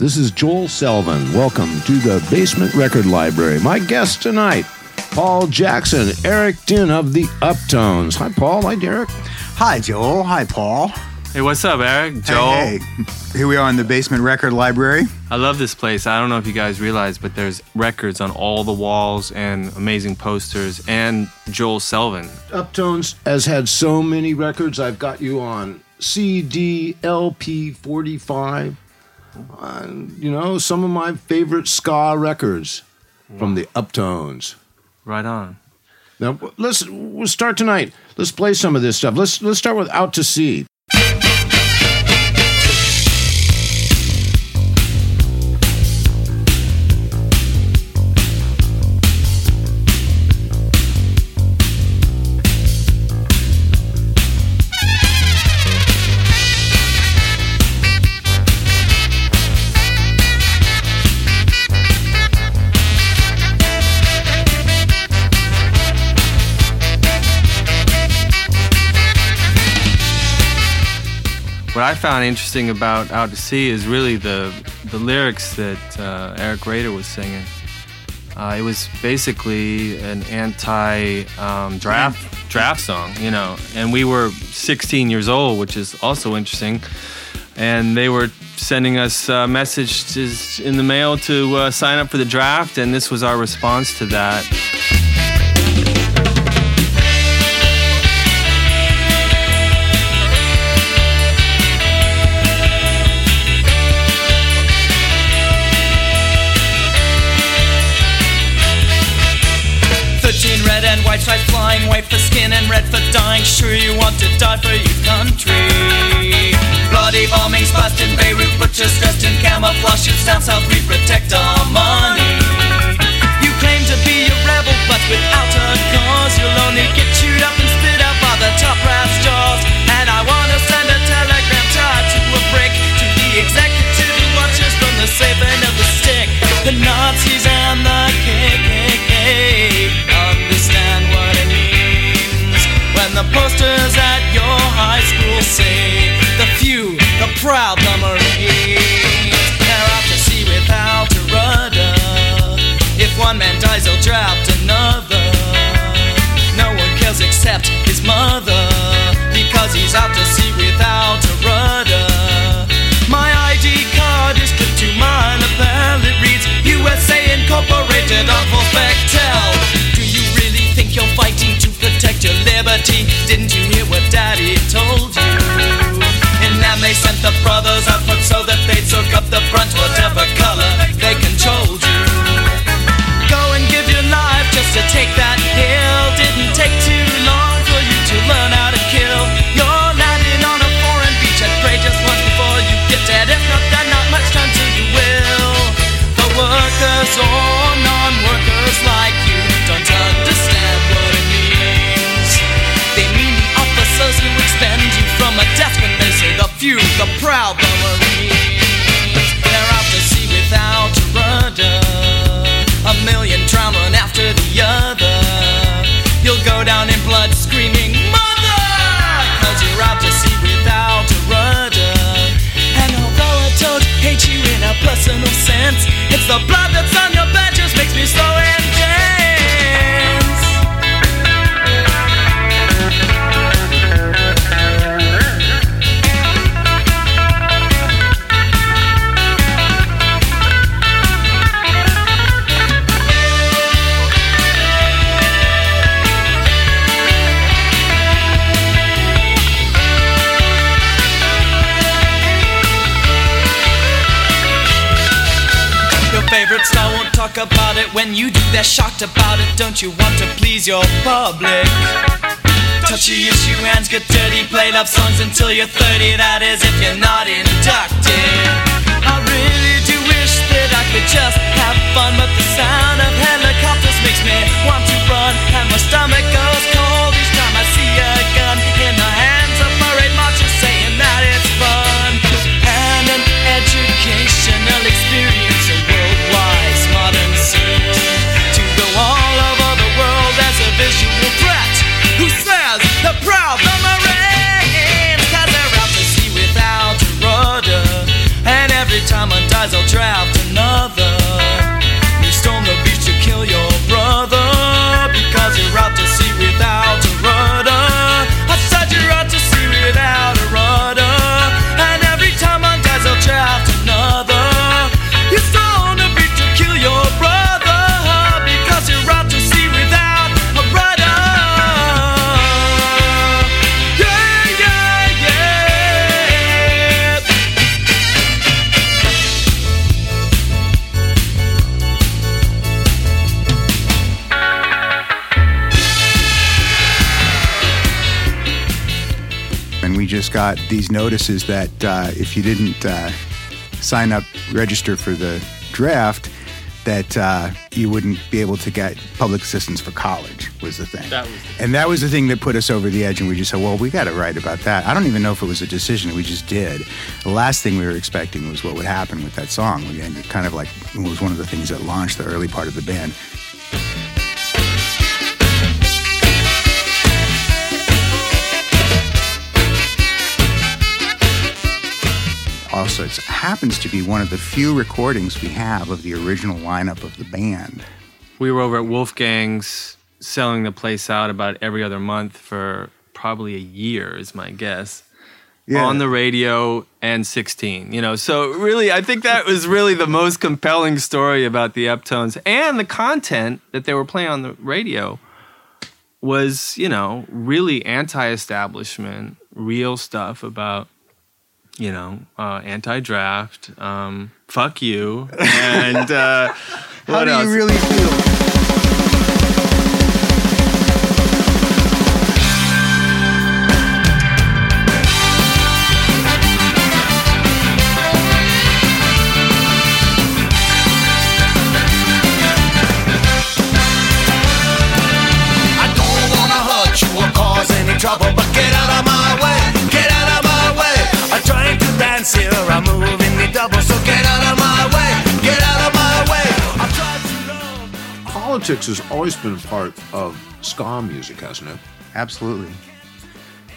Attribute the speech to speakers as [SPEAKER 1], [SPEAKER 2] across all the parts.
[SPEAKER 1] This is Joel Selvin. Welcome to the Basement Record Library. My guest tonight, Paul Jackson, Eric Din of the Uptones. Hi, Paul. Hi, Derek.
[SPEAKER 2] Hi, Joel. Hi, Paul.
[SPEAKER 3] Hey, what's up, Eric? Joel.
[SPEAKER 2] Hey, hey. Here we are in the Basement Record Library.
[SPEAKER 3] I love this place. I don't know if you guys realize, but there's records on all the walls and amazing posters and Joel Selvin.
[SPEAKER 1] Uptones has had so many records. I've got you on CD, LP 45. You know, some of my favorite ska records from the Uptones.
[SPEAKER 3] Right on.
[SPEAKER 1] Now let's we'll start tonight. Let's play some of this stuff. Let's let's start with Out to Sea.
[SPEAKER 3] What I found interesting about Out to Sea is really the the lyrics that uh, Eric Rader was singing. Uh, it was basically an anti-draft um, draft song, you know. And we were 16 years old, which is also interesting. And they were sending us uh, messages in the mail to uh, sign up for the draft, and this was our response to that.
[SPEAKER 4] White for skin and red for dying. Sure you want to die for your country. Bloody bombings bust in Beirut, butchers dressed in camouflage shoots down south. We protect our money. You claim to be a rebel, but without a cause, you'll only get chewed up and spit out by the top brass jaws. And I wanna send a telegram tied to a brick to the executive who watches from the safe of the stick. The Nazis and the KKK posters at your high school say the few, the proud, the Marines. They're out to sea without a rudder. If one man dies, they'll draft another. No one cares except his mother because he's out to sea without a rudder. My ID card is clipped to my lapel. It reads USA Incorporated on full liberty? Didn't you hear what Daddy told you? And then they sent the brothers out front so that they'd soak up the brunt, whatever the blood that's on your badges makes me slow and talk about it when you do. They're shocked about it. Don't you want to please your public? Touchy issue hands get dirty. Play love songs until you're 30. That is if you're not inducted. I really do wish that I could just have fun, but the sound of helicopters makes me want to run, and my stomach goes cold each time I see a draft
[SPEAKER 2] Got these notices that uh, if you didn't uh, sign up, register for the draft, that uh, you wouldn't be able to get public assistance for college was the thing.
[SPEAKER 3] That was the
[SPEAKER 2] and that was the thing that put us over the edge. And we just said, well, we got to write about that. I don't even know if it was a decision. We just did. The last thing we were expecting was what would happen with that song. And it kind of like it was one of the things that launched the early part of the band. Also, it happens to be one of the few recordings we have of the original lineup of the band.
[SPEAKER 3] We were over at Wolfgang's selling the place out about every other month for probably a year, is my guess.
[SPEAKER 2] Yeah.
[SPEAKER 3] On the radio and 16, you know. So, really, I think that was really the most compelling story about the Uptones and the content that they were playing on the radio was, you know, really anti establishment, real stuff about, you know, uh, anti draft, um, fuck you, and uh,
[SPEAKER 2] How
[SPEAKER 3] what
[SPEAKER 2] do
[SPEAKER 3] else?
[SPEAKER 2] you really feel?
[SPEAKER 4] To here, I'm moving the double, so get out of my way, get out of my way. I'm trying to love.
[SPEAKER 1] Politics has always been a part of ska music, hasn't it?
[SPEAKER 2] Absolutely,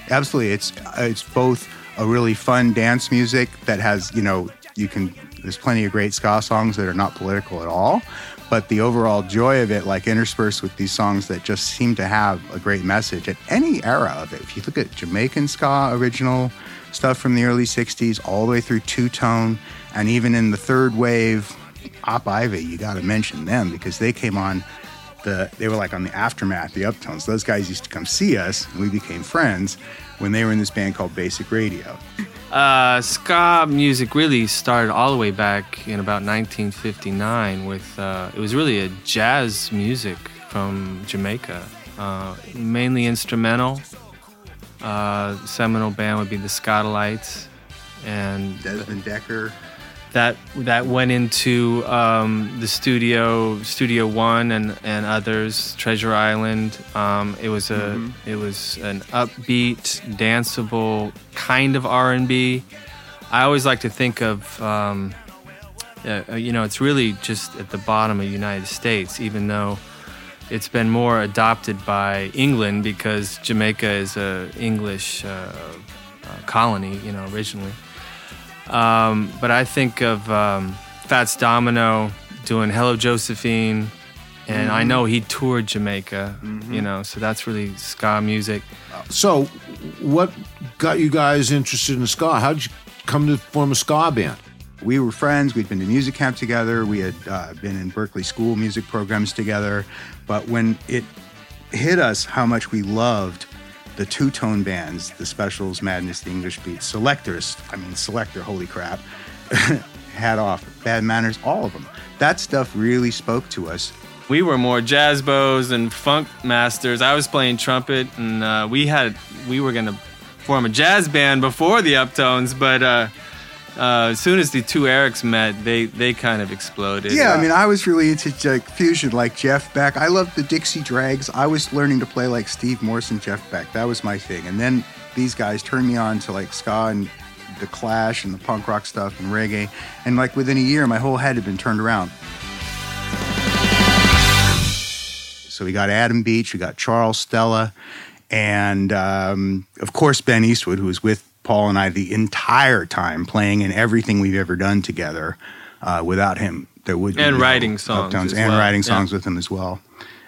[SPEAKER 2] absolutely. It's it's both a really fun dance music that has you know you can. There's plenty of great ska songs that are not political at all, but the overall joy of it, like interspersed with these songs that just seem to have a great message at any era of it. If you look at Jamaican ska original stuff from the early '60s, all the way through two tone, and even in the third wave, Op Ivy, you got to mention them because they came on the they were like on the aftermath, the uptones. Those guys used to come see us, and we became friends when they were in this band called Basic Radio.
[SPEAKER 3] Uh, ska music really started all the way back in about 1959 with uh, it was really a jazz music from Jamaica, uh, mainly instrumental. Uh, seminal band would be the Skatalites, and
[SPEAKER 2] Desmond Dekker.
[SPEAKER 3] that that went into um, the studio, Studio One, and and others, Treasure Island. Um, it was a it was an upbeat, danceable kind of R and B. I always like to think of. Um, uh, you know, it's really just at the bottom of the United States, even though it's been more adopted by England because Jamaica is a English uh, uh, colony, you know, originally. Um, but I think of um, Fats Domino doing Hello Josephine, and I know he toured Jamaica, you know, so that's really ska music.
[SPEAKER 1] So, what got you guys interested in ska? How did you come to form a ska band?
[SPEAKER 2] We were friends. We'd been to music camp together. We had uh, been in Berkeley school music programs together. But when it hit us how much we loved the two tone bands, the Specials, Madness, the English Beats, Selectors, I mean, Selecter, holy crap, Hat Off, Bad Manners, all of them. That stuff really spoke to us.
[SPEAKER 3] We were more jazz bows and funk masters. I was playing trumpet, and uh, we had we were gonna form a jazz band before the Uptones, but uh, uh, as soon as the two Erics met, they they kind of exploded.
[SPEAKER 2] Yeah, I mean, I was really into like fusion, like Jeff Beck. I loved the Dixie Dregs. I was learning to play like Steve Morse and Jeff Beck. That was my thing. And then these guys turned me on to like ska and the Clash and the punk rock stuff and reggae. And like within a year, my whole head had been turned around. So we got Adam Beach, we got Charles Stella, and um, of course Ben Eastwood, who was with Paul and I the entire time, playing in everything we've ever done together.
[SPEAKER 5] Uh, without him, there would be
[SPEAKER 3] And
[SPEAKER 5] no
[SPEAKER 3] writing songs
[SPEAKER 5] and
[SPEAKER 3] well,
[SPEAKER 5] writing
[SPEAKER 3] yeah.
[SPEAKER 5] songs with him as well.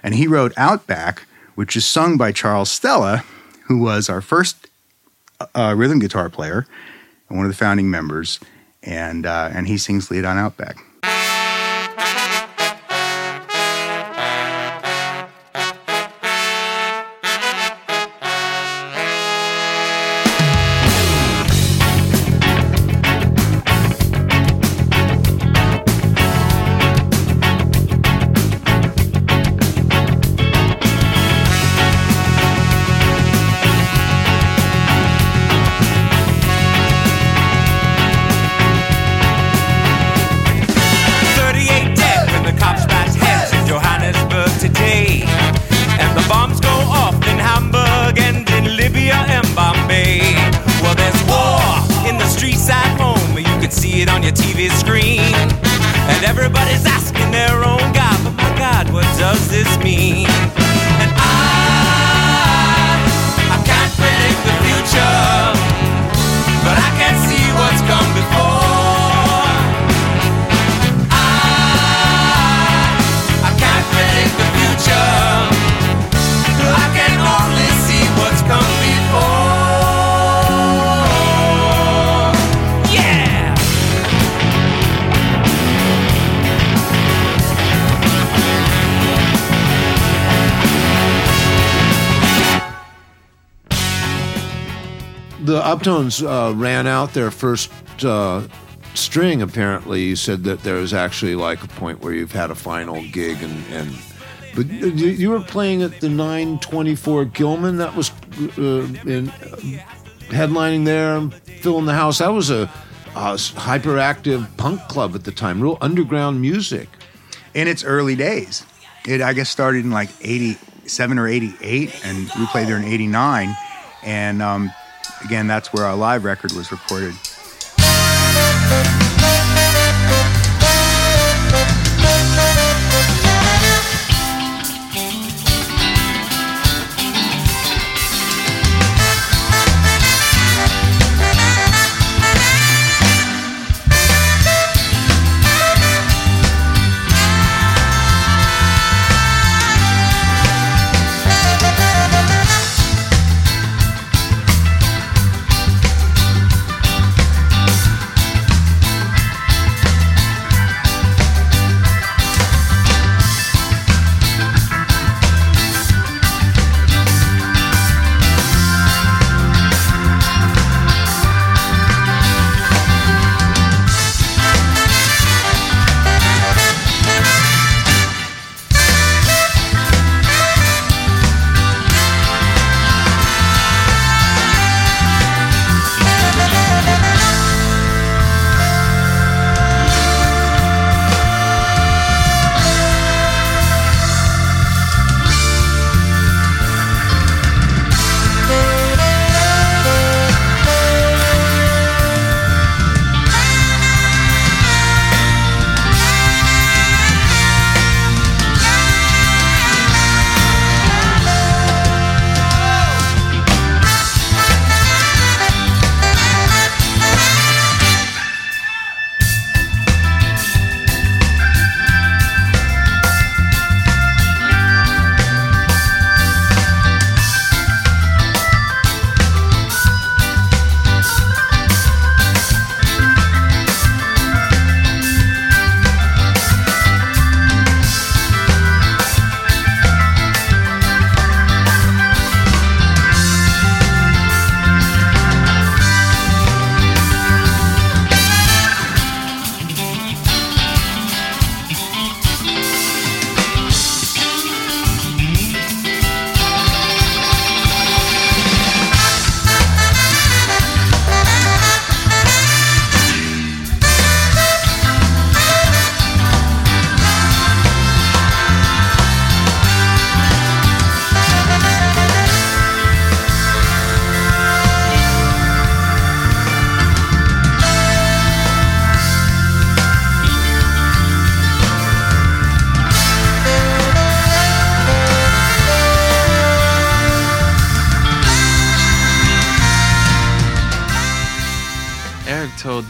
[SPEAKER 5] And he wrote Outback, which is sung by Charles Stella, who was our first uh, rhythm guitar player and one of the founding members. And uh, and he sings lead on Outback.
[SPEAKER 6] The
[SPEAKER 1] Uptones uh, ran out their first uh, string. Apparently, you said that there was actually like a point where you've had a final gig, and, and but you, you were playing at the 924 Gilman. That was uh, in headlining there, filling the house. That was a, a hyperactive punk club at the time, real underground music.
[SPEAKER 5] in its early days. It I guess started in like '87 or '88, and we played there in '89. And um, again, that's where our live record was recorded.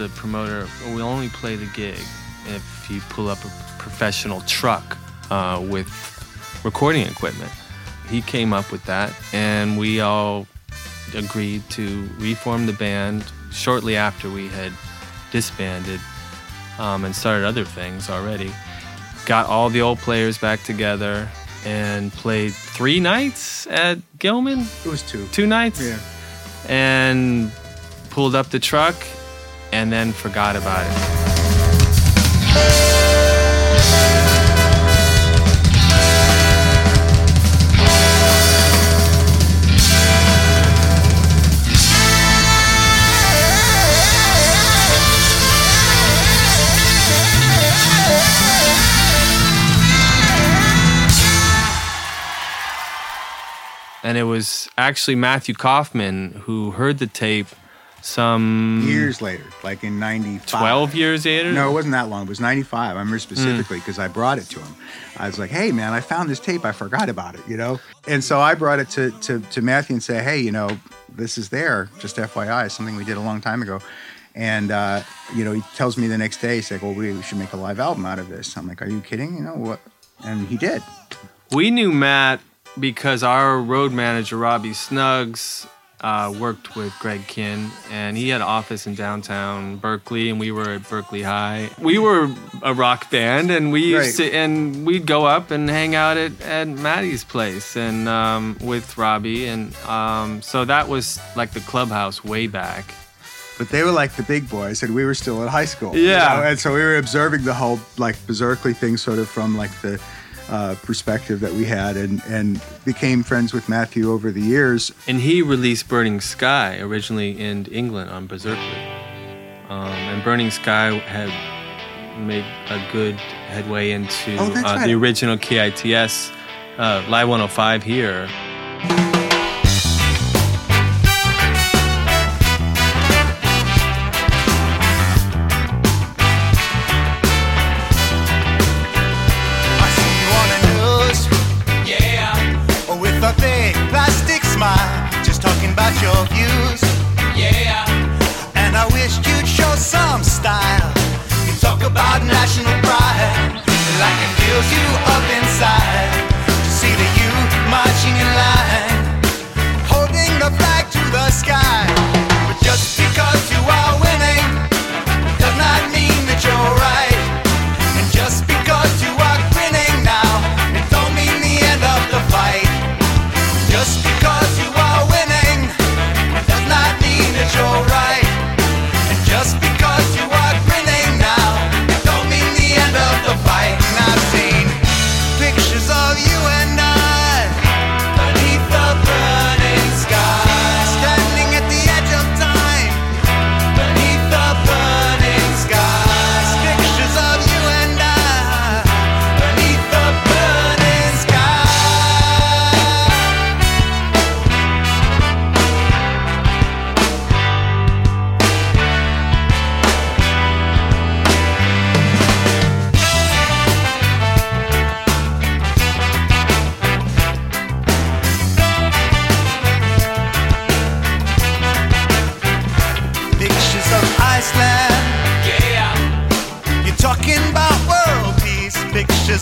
[SPEAKER 3] The promoter, well, "We'll only play the gig. if you pull up a professional truck uh, with recording equipment. He came up with that, and we all agreed to reform the band shortly after we had disbanded um, and started other things already. Got all the old players back together and played three nights at Gilman,
[SPEAKER 7] It was two.
[SPEAKER 3] two nights,
[SPEAKER 7] Yeah.
[SPEAKER 3] and pulled up the truck and then forgot about it. And it was actually Matthew Kaufman who heard the tape some
[SPEAKER 7] Years later, like in '95.
[SPEAKER 3] 12 years later.
[SPEAKER 7] No, it wasn't that long. It was 95. I
[SPEAKER 3] Hmm.
[SPEAKER 7] remember specifically because I brought it to him. I was like, hey, man, I found this tape. I forgot about it, you know? And so I brought it to, to, to Matthew and say, hey, you know, this is there, just FYI, something we did a long time ago. And, uh, you know, he tells me the next day, he's like, well, we should make a live album out of this. I'm like, are you kidding? You know what? And he did.
[SPEAKER 3] We knew Matt because our road manager, Robbie Snuggs, uh, worked with Greg Kihn, and he had an office in downtown Berkeley, and we were at Berkeley High. We were a rock band, and we used
[SPEAKER 7] Right.
[SPEAKER 3] to, and we'd go up and hang out at, at Maddie's place, and um, with Robbie, and um, so that was like the clubhouse way back.
[SPEAKER 7] But they were like the big boys, and we were still in high school. you
[SPEAKER 3] Yeah.
[SPEAKER 7] know? And so we were observing the whole like Beserkley thing sort of from like the uh, perspective that we had, and and became friends with Matthew over the years.
[SPEAKER 3] And he released Burning Sky originally in England on Beserkley. Um, and Burning Sky had made a good headway into
[SPEAKER 7] Oh,
[SPEAKER 3] uh,
[SPEAKER 7] right.
[SPEAKER 3] the original KITS uh, Live 105 here.
[SPEAKER 2] About your views. Yeah. And I wish you'd show some style. You talk about national pride, like it fills you up inside. To see the youth marching in line,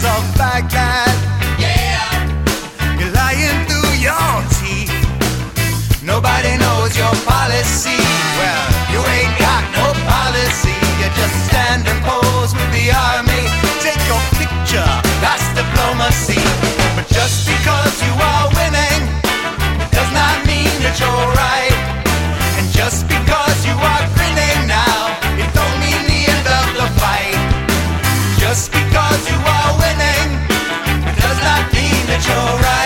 [SPEAKER 2] of Baghdad. Yeah. You're lying through your teeth. Nobody knows your policy. Well, you ain't got no policy. You just stand and pose with the army. Take your picture. That's diplomacy. But just because you are winning does not mean that you're right. And just because you are grinning now, it don't mean the end of the fight. Just
[SPEAKER 5] alright.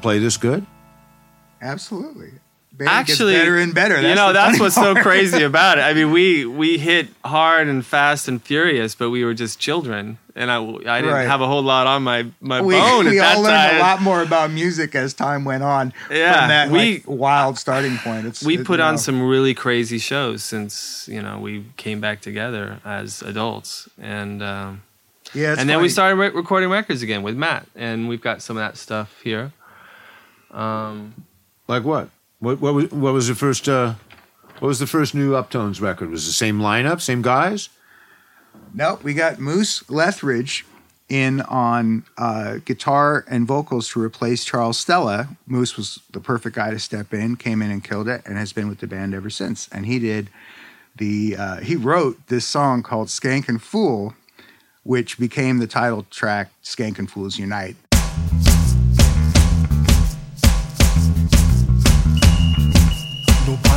[SPEAKER 1] Do you play this good?
[SPEAKER 2] Absolutely. Band
[SPEAKER 3] Actually,
[SPEAKER 2] gets better and better.
[SPEAKER 3] you know, that's
[SPEAKER 2] funny
[SPEAKER 3] what's so crazy about it. I mean, we we hit hard and fast and furious, but we were just children, and I I didn't
[SPEAKER 2] Right.
[SPEAKER 3] have a whole lot on my my
[SPEAKER 2] we,
[SPEAKER 3] bone
[SPEAKER 2] we
[SPEAKER 3] at
[SPEAKER 2] all
[SPEAKER 3] that
[SPEAKER 2] learned
[SPEAKER 3] time.
[SPEAKER 2] a lot more about music as time went on.
[SPEAKER 3] Yeah,
[SPEAKER 2] from that
[SPEAKER 3] we-
[SPEAKER 2] like, wild starting point. It's
[SPEAKER 3] we
[SPEAKER 2] it-
[SPEAKER 3] put on
[SPEAKER 2] know.
[SPEAKER 3] some really crazy shows since you know we came back together as adults, and um,
[SPEAKER 2] Yeah, it's
[SPEAKER 3] and then we started re- recording records again with Matt, and we've got some of that stuff here. Um,
[SPEAKER 1] Like what? What what was what was the first uh what was the first new Uptones record? Was it the same lineup, same guys?
[SPEAKER 2] No, we got Moose Lethridge in on uh, guitar and vocals to replace Charles Stella. Moose was the perfect guy to step in, came in and killed it, and has been with the band ever since. And he did the uh, he wrote this song called "Skank and Fool," which became the title track "Skank and Fools Unite."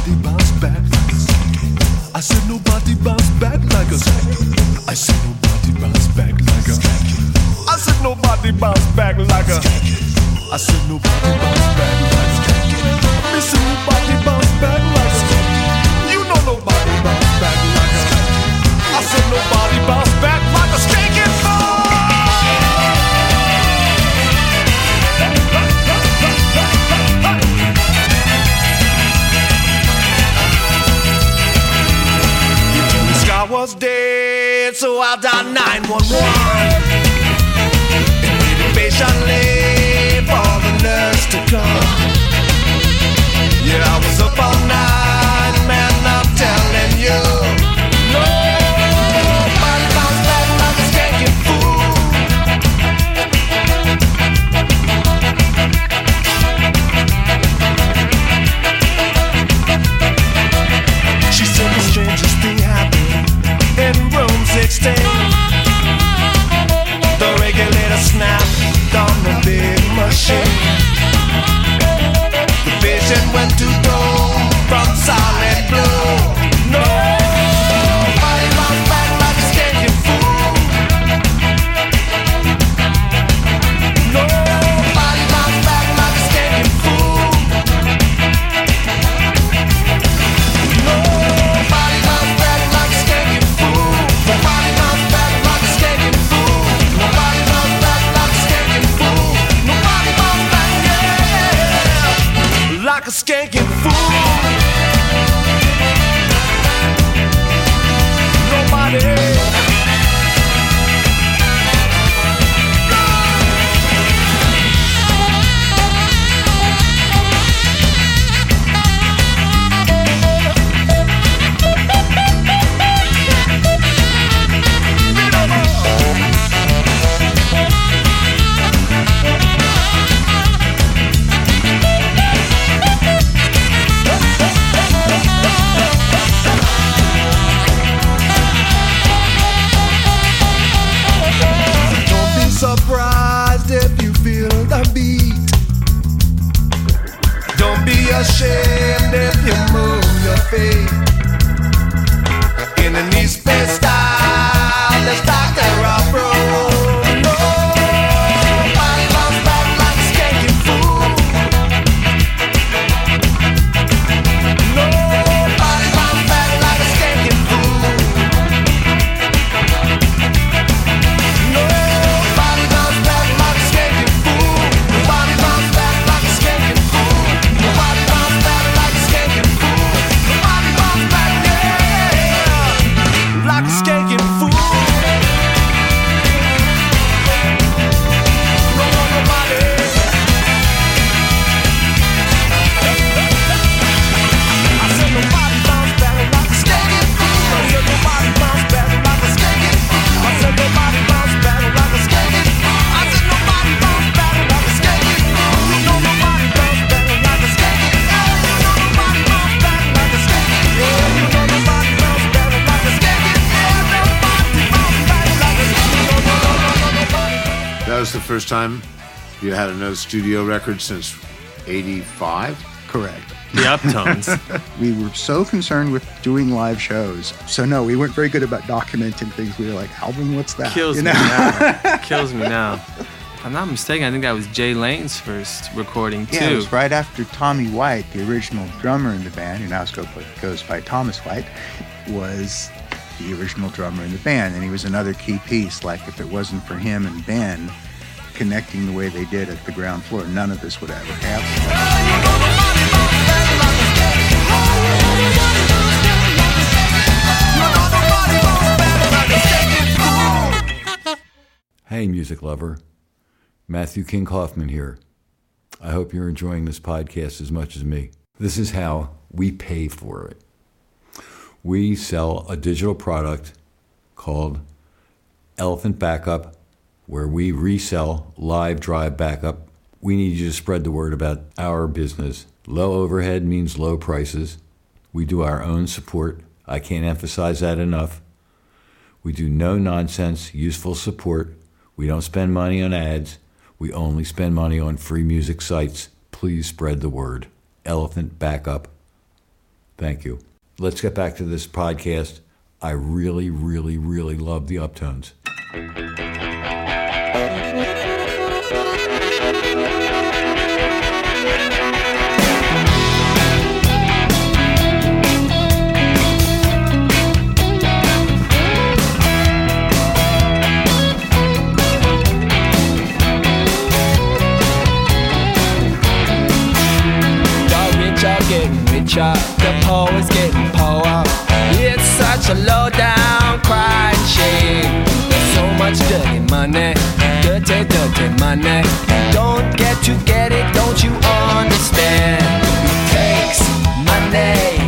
[SPEAKER 8] I said nobody bounce back like us. I said nobody bounce back like us. I said nobody bounce back like us. I said nobody bounce back like us. I said nobody bounce back like us. You know nobody bounce back like us. I said nobody bounce back
[SPEAKER 5] dead, so I dialed 911 and waited patiently was the
[SPEAKER 1] first time you had another studio record since '85.
[SPEAKER 2] Correct.
[SPEAKER 3] The Uptones.
[SPEAKER 2] We were so concerned with doing live shows. So no, we weren't very good about documenting things. We were like, album, what's that?
[SPEAKER 3] Kills
[SPEAKER 2] You
[SPEAKER 3] me now. Kills me now. If I'm not mistaken, I think that was Jay Lane's first recording too.
[SPEAKER 2] Yeah, it was right after Tommy White, the original drummer in the band, who now go- goes by Thomas White, was the original drummer in the band. And he was another key piece. Like, if it wasn't for him and Ben connecting the way they did at the ground floor, none of this would ever happen.
[SPEAKER 9] Hey, music lover. Matthew King Kaufman here. I hope you're enjoying this podcast as much as me. This is how we pay for it. We sell a digital product called Elephant Backup, where we resell live drive backup. We need you to spread the word about our business. Low overhead means low prices. We do our own support. I can't emphasize that enough. We do no nonsense, useful support. We don't spend money on ads. We only spend money on free music sites. Please spread the word. Elephant Backup. Thank you. Let's get back to this podcast. I really, really, really love the Uptones.
[SPEAKER 5] Richer, the poor is getting poorer. It's such a low down crying shame. So much dirty money, dirty, dirty money. Don't get to get it, don't you understand? It takes money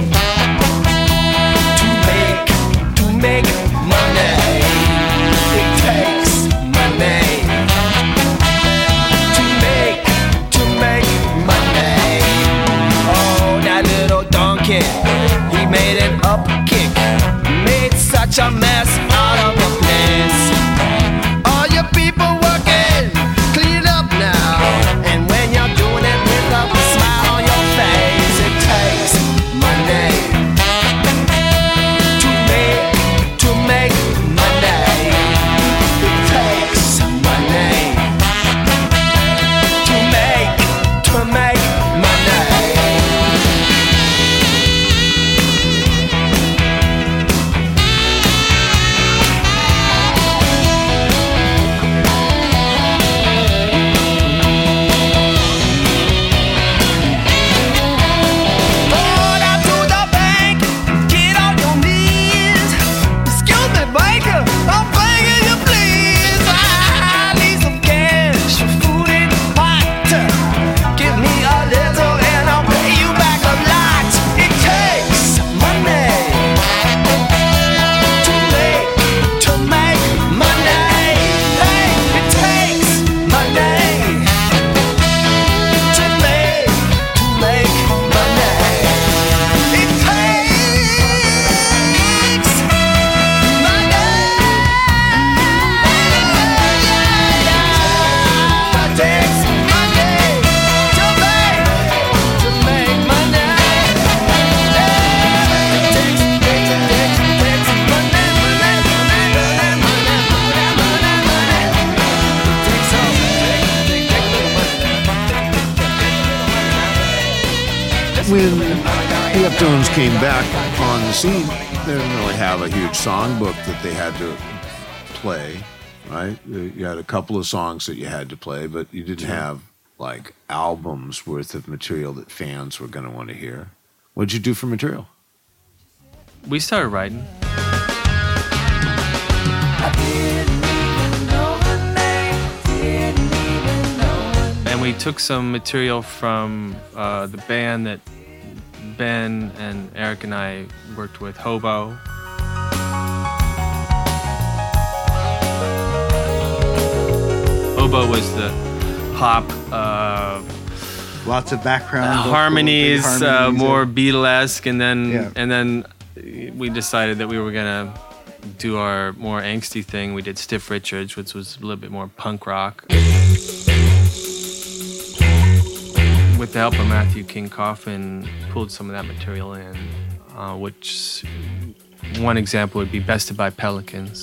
[SPEAKER 5] such a
[SPEAKER 1] that they had to play, right? You had a couple of songs that you had to play, but you didn't have like albums worth of material that fans were going to want to hear. What'd you do for material?
[SPEAKER 3] we started writing. And we took some material from uh, the band that Ben and Eric and I worked with, Hobo. Was the pop uh,
[SPEAKER 2] Lots of background big
[SPEAKER 3] harmonies, uh,
[SPEAKER 2] harmonies,
[SPEAKER 3] more
[SPEAKER 2] and-
[SPEAKER 3] Beatlesque, and then
[SPEAKER 2] Yeah.
[SPEAKER 3] and then we decided that we were gonna do our more angsty thing, we did Stiff Richards, which was a little bit more punk rock. With the help of Matthew King Kaufman, pulled some of that material in, uh, which one example would be Bested by Pelicans.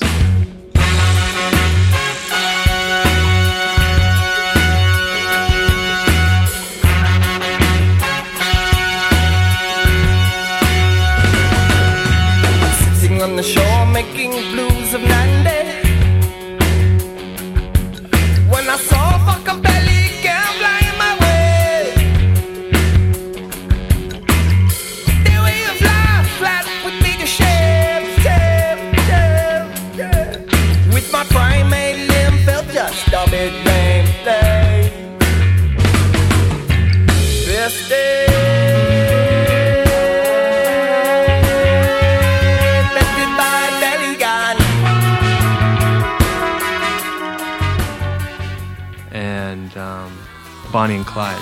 [SPEAKER 5] On the shore making blues of Nande. When I saw a fucking belly girl flying my way. The way you fly, flat with me to share, share, share, share. With my primate limb felt just a bit lame, lame. This day.
[SPEAKER 3] Bonnie and Clyde.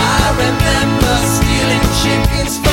[SPEAKER 4] I remember stealing chickens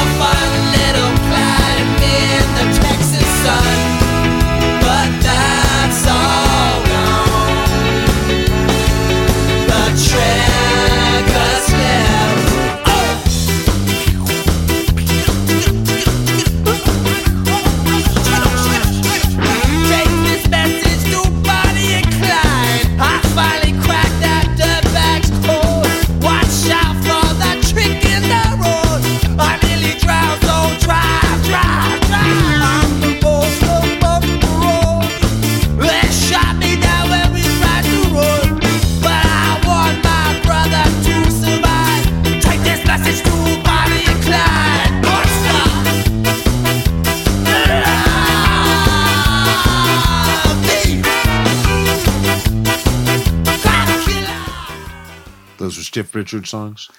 [SPEAKER 1] Those were Stiff Richard songs.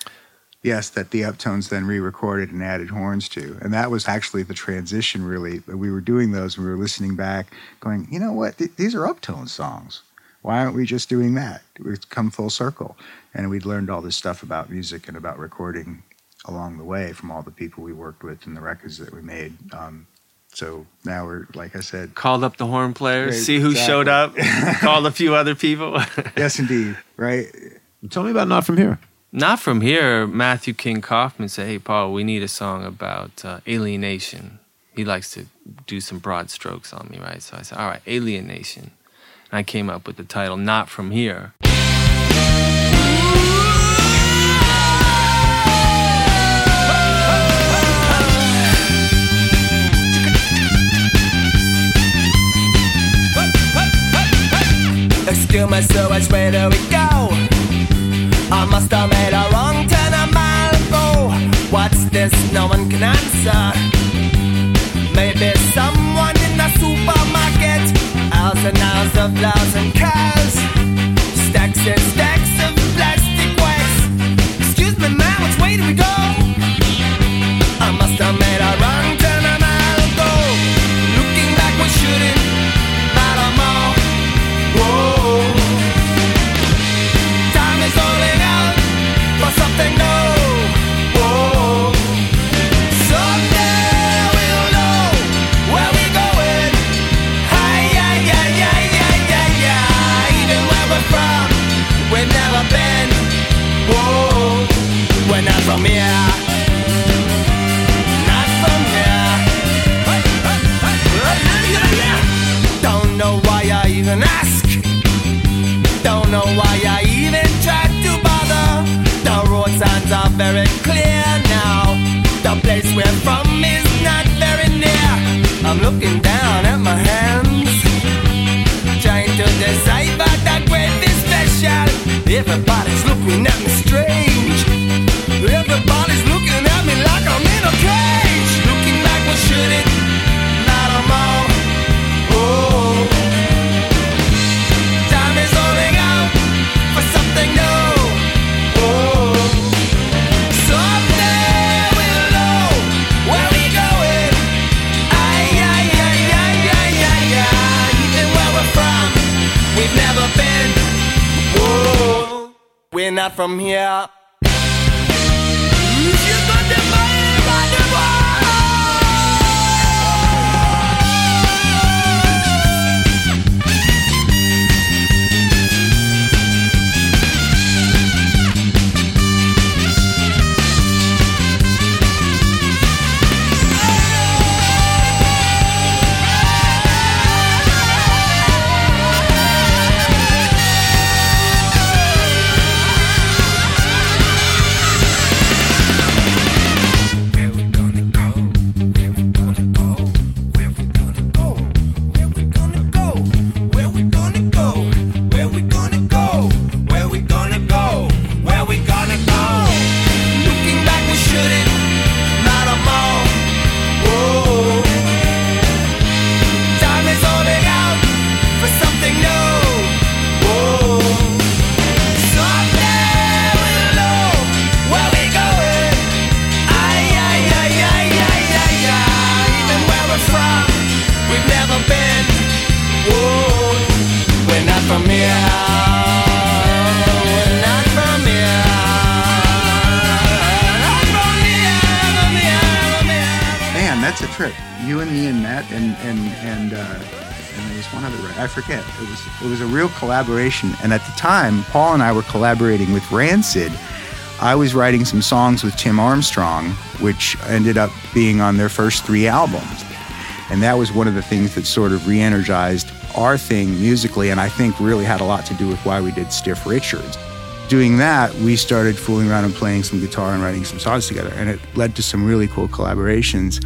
[SPEAKER 2] Yes, that the Uptones then re-recorded and added horns to, and that was actually the transition. Really, we were doing those, and we were listening back, going, you know what? Th- these are Uptone songs. Why aren't we just doing that? We've come full circle, and we'd learned all this stuff about music and about recording along the way from all the people we worked with and the records that we made. Um, so now we're, like I said,
[SPEAKER 3] Called up the horn players,
[SPEAKER 2] Right,
[SPEAKER 3] see who showed up, called a few other people.
[SPEAKER 2] yes, indeed, right?
[SPEAKER 1] Tell me about Not From Here.
[SPEAKER 3] Not from here, Matthew King Kaufman said, Hey, Paul, we need a song about uh, alienation. He likes to do some broad strokes on me, right? So I said, All right, alienation. And I came up with the title, Not From Here.
[SPEAKER 5] Excuse me, so much where do we go? I must have made a wrong turn a mile ago. What's this? No one can answer. Maybe someone in the supermarket. Hours and hours of flowers and cars. Stacks and stacks of plastic waste. Excuse me, man, which way do we go?
[SPEAKER 8] collaboration. And at the time, Paul and I were collaborating with Rancid. I was writing some songs with Tim Armstrong, which ended up being on their first three albums. And that was one of the things that sort of re energized our thing musically, and I think really had a lot to do with why we did Stiff Richards. Doing that, we started fooling around and playing some guitar and writing some songs together, and it led to some really cool collaborations.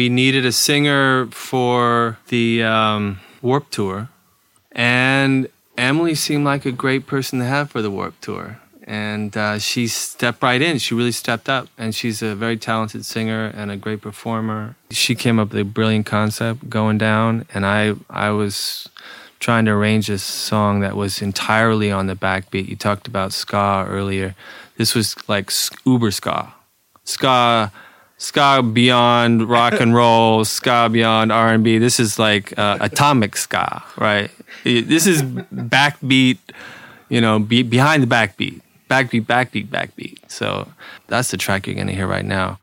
[SPEAKER 10] We needed a singer for the um, Warp Tour, and Emily seemed like a great person to have for the Warp Tour. And uh, she stepped right in. She really stepped up, and she's a very talented singer and a great performer. She came up with a brilliant concept going down, and I I was trying to arrange a song that was entirely on the backbeat. You talked about ska earlier. This was like uber ska, ska ska beyond rock and roll, ska beyond R and B. This is like uh, atomic ska, right? This is backbeat, you know, be, behind the backbeat, backbeat, backbeat, backbeat. So that's the track you're gonna hear right now.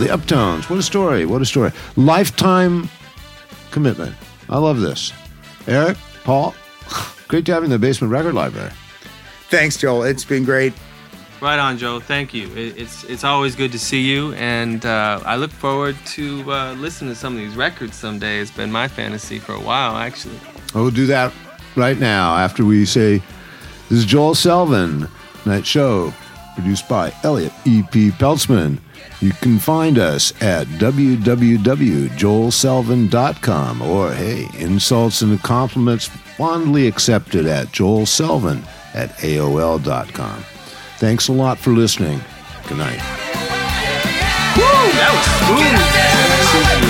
[SPEAKER 11] The
[SPEAKER 1] Uptones. What a story. What a story. Lifetime commitment. I love this. Eric, Paul, great to have you in the Basement Record Library.
[SPEAKER 2] Thanks, Joel. It's been great.
[SPEAKER 10] Right on, Joe. Thank you. It's it's always good to see you, and uh, I look forward to uh, listening to some of these records someday. It's been my fantasy for a while, actually.
[SPEAKER 1] We'll do that right now after we say this is Joel Selvin, Night Show, produced by Elliot E.P. Peltzman. You can find us at www.joelselvin.com or, hey, insults and compliments fondly accepted at joelselvin at AOL.com. Thanks a lot for listening. Good night.
[SPEAKER 10] That was.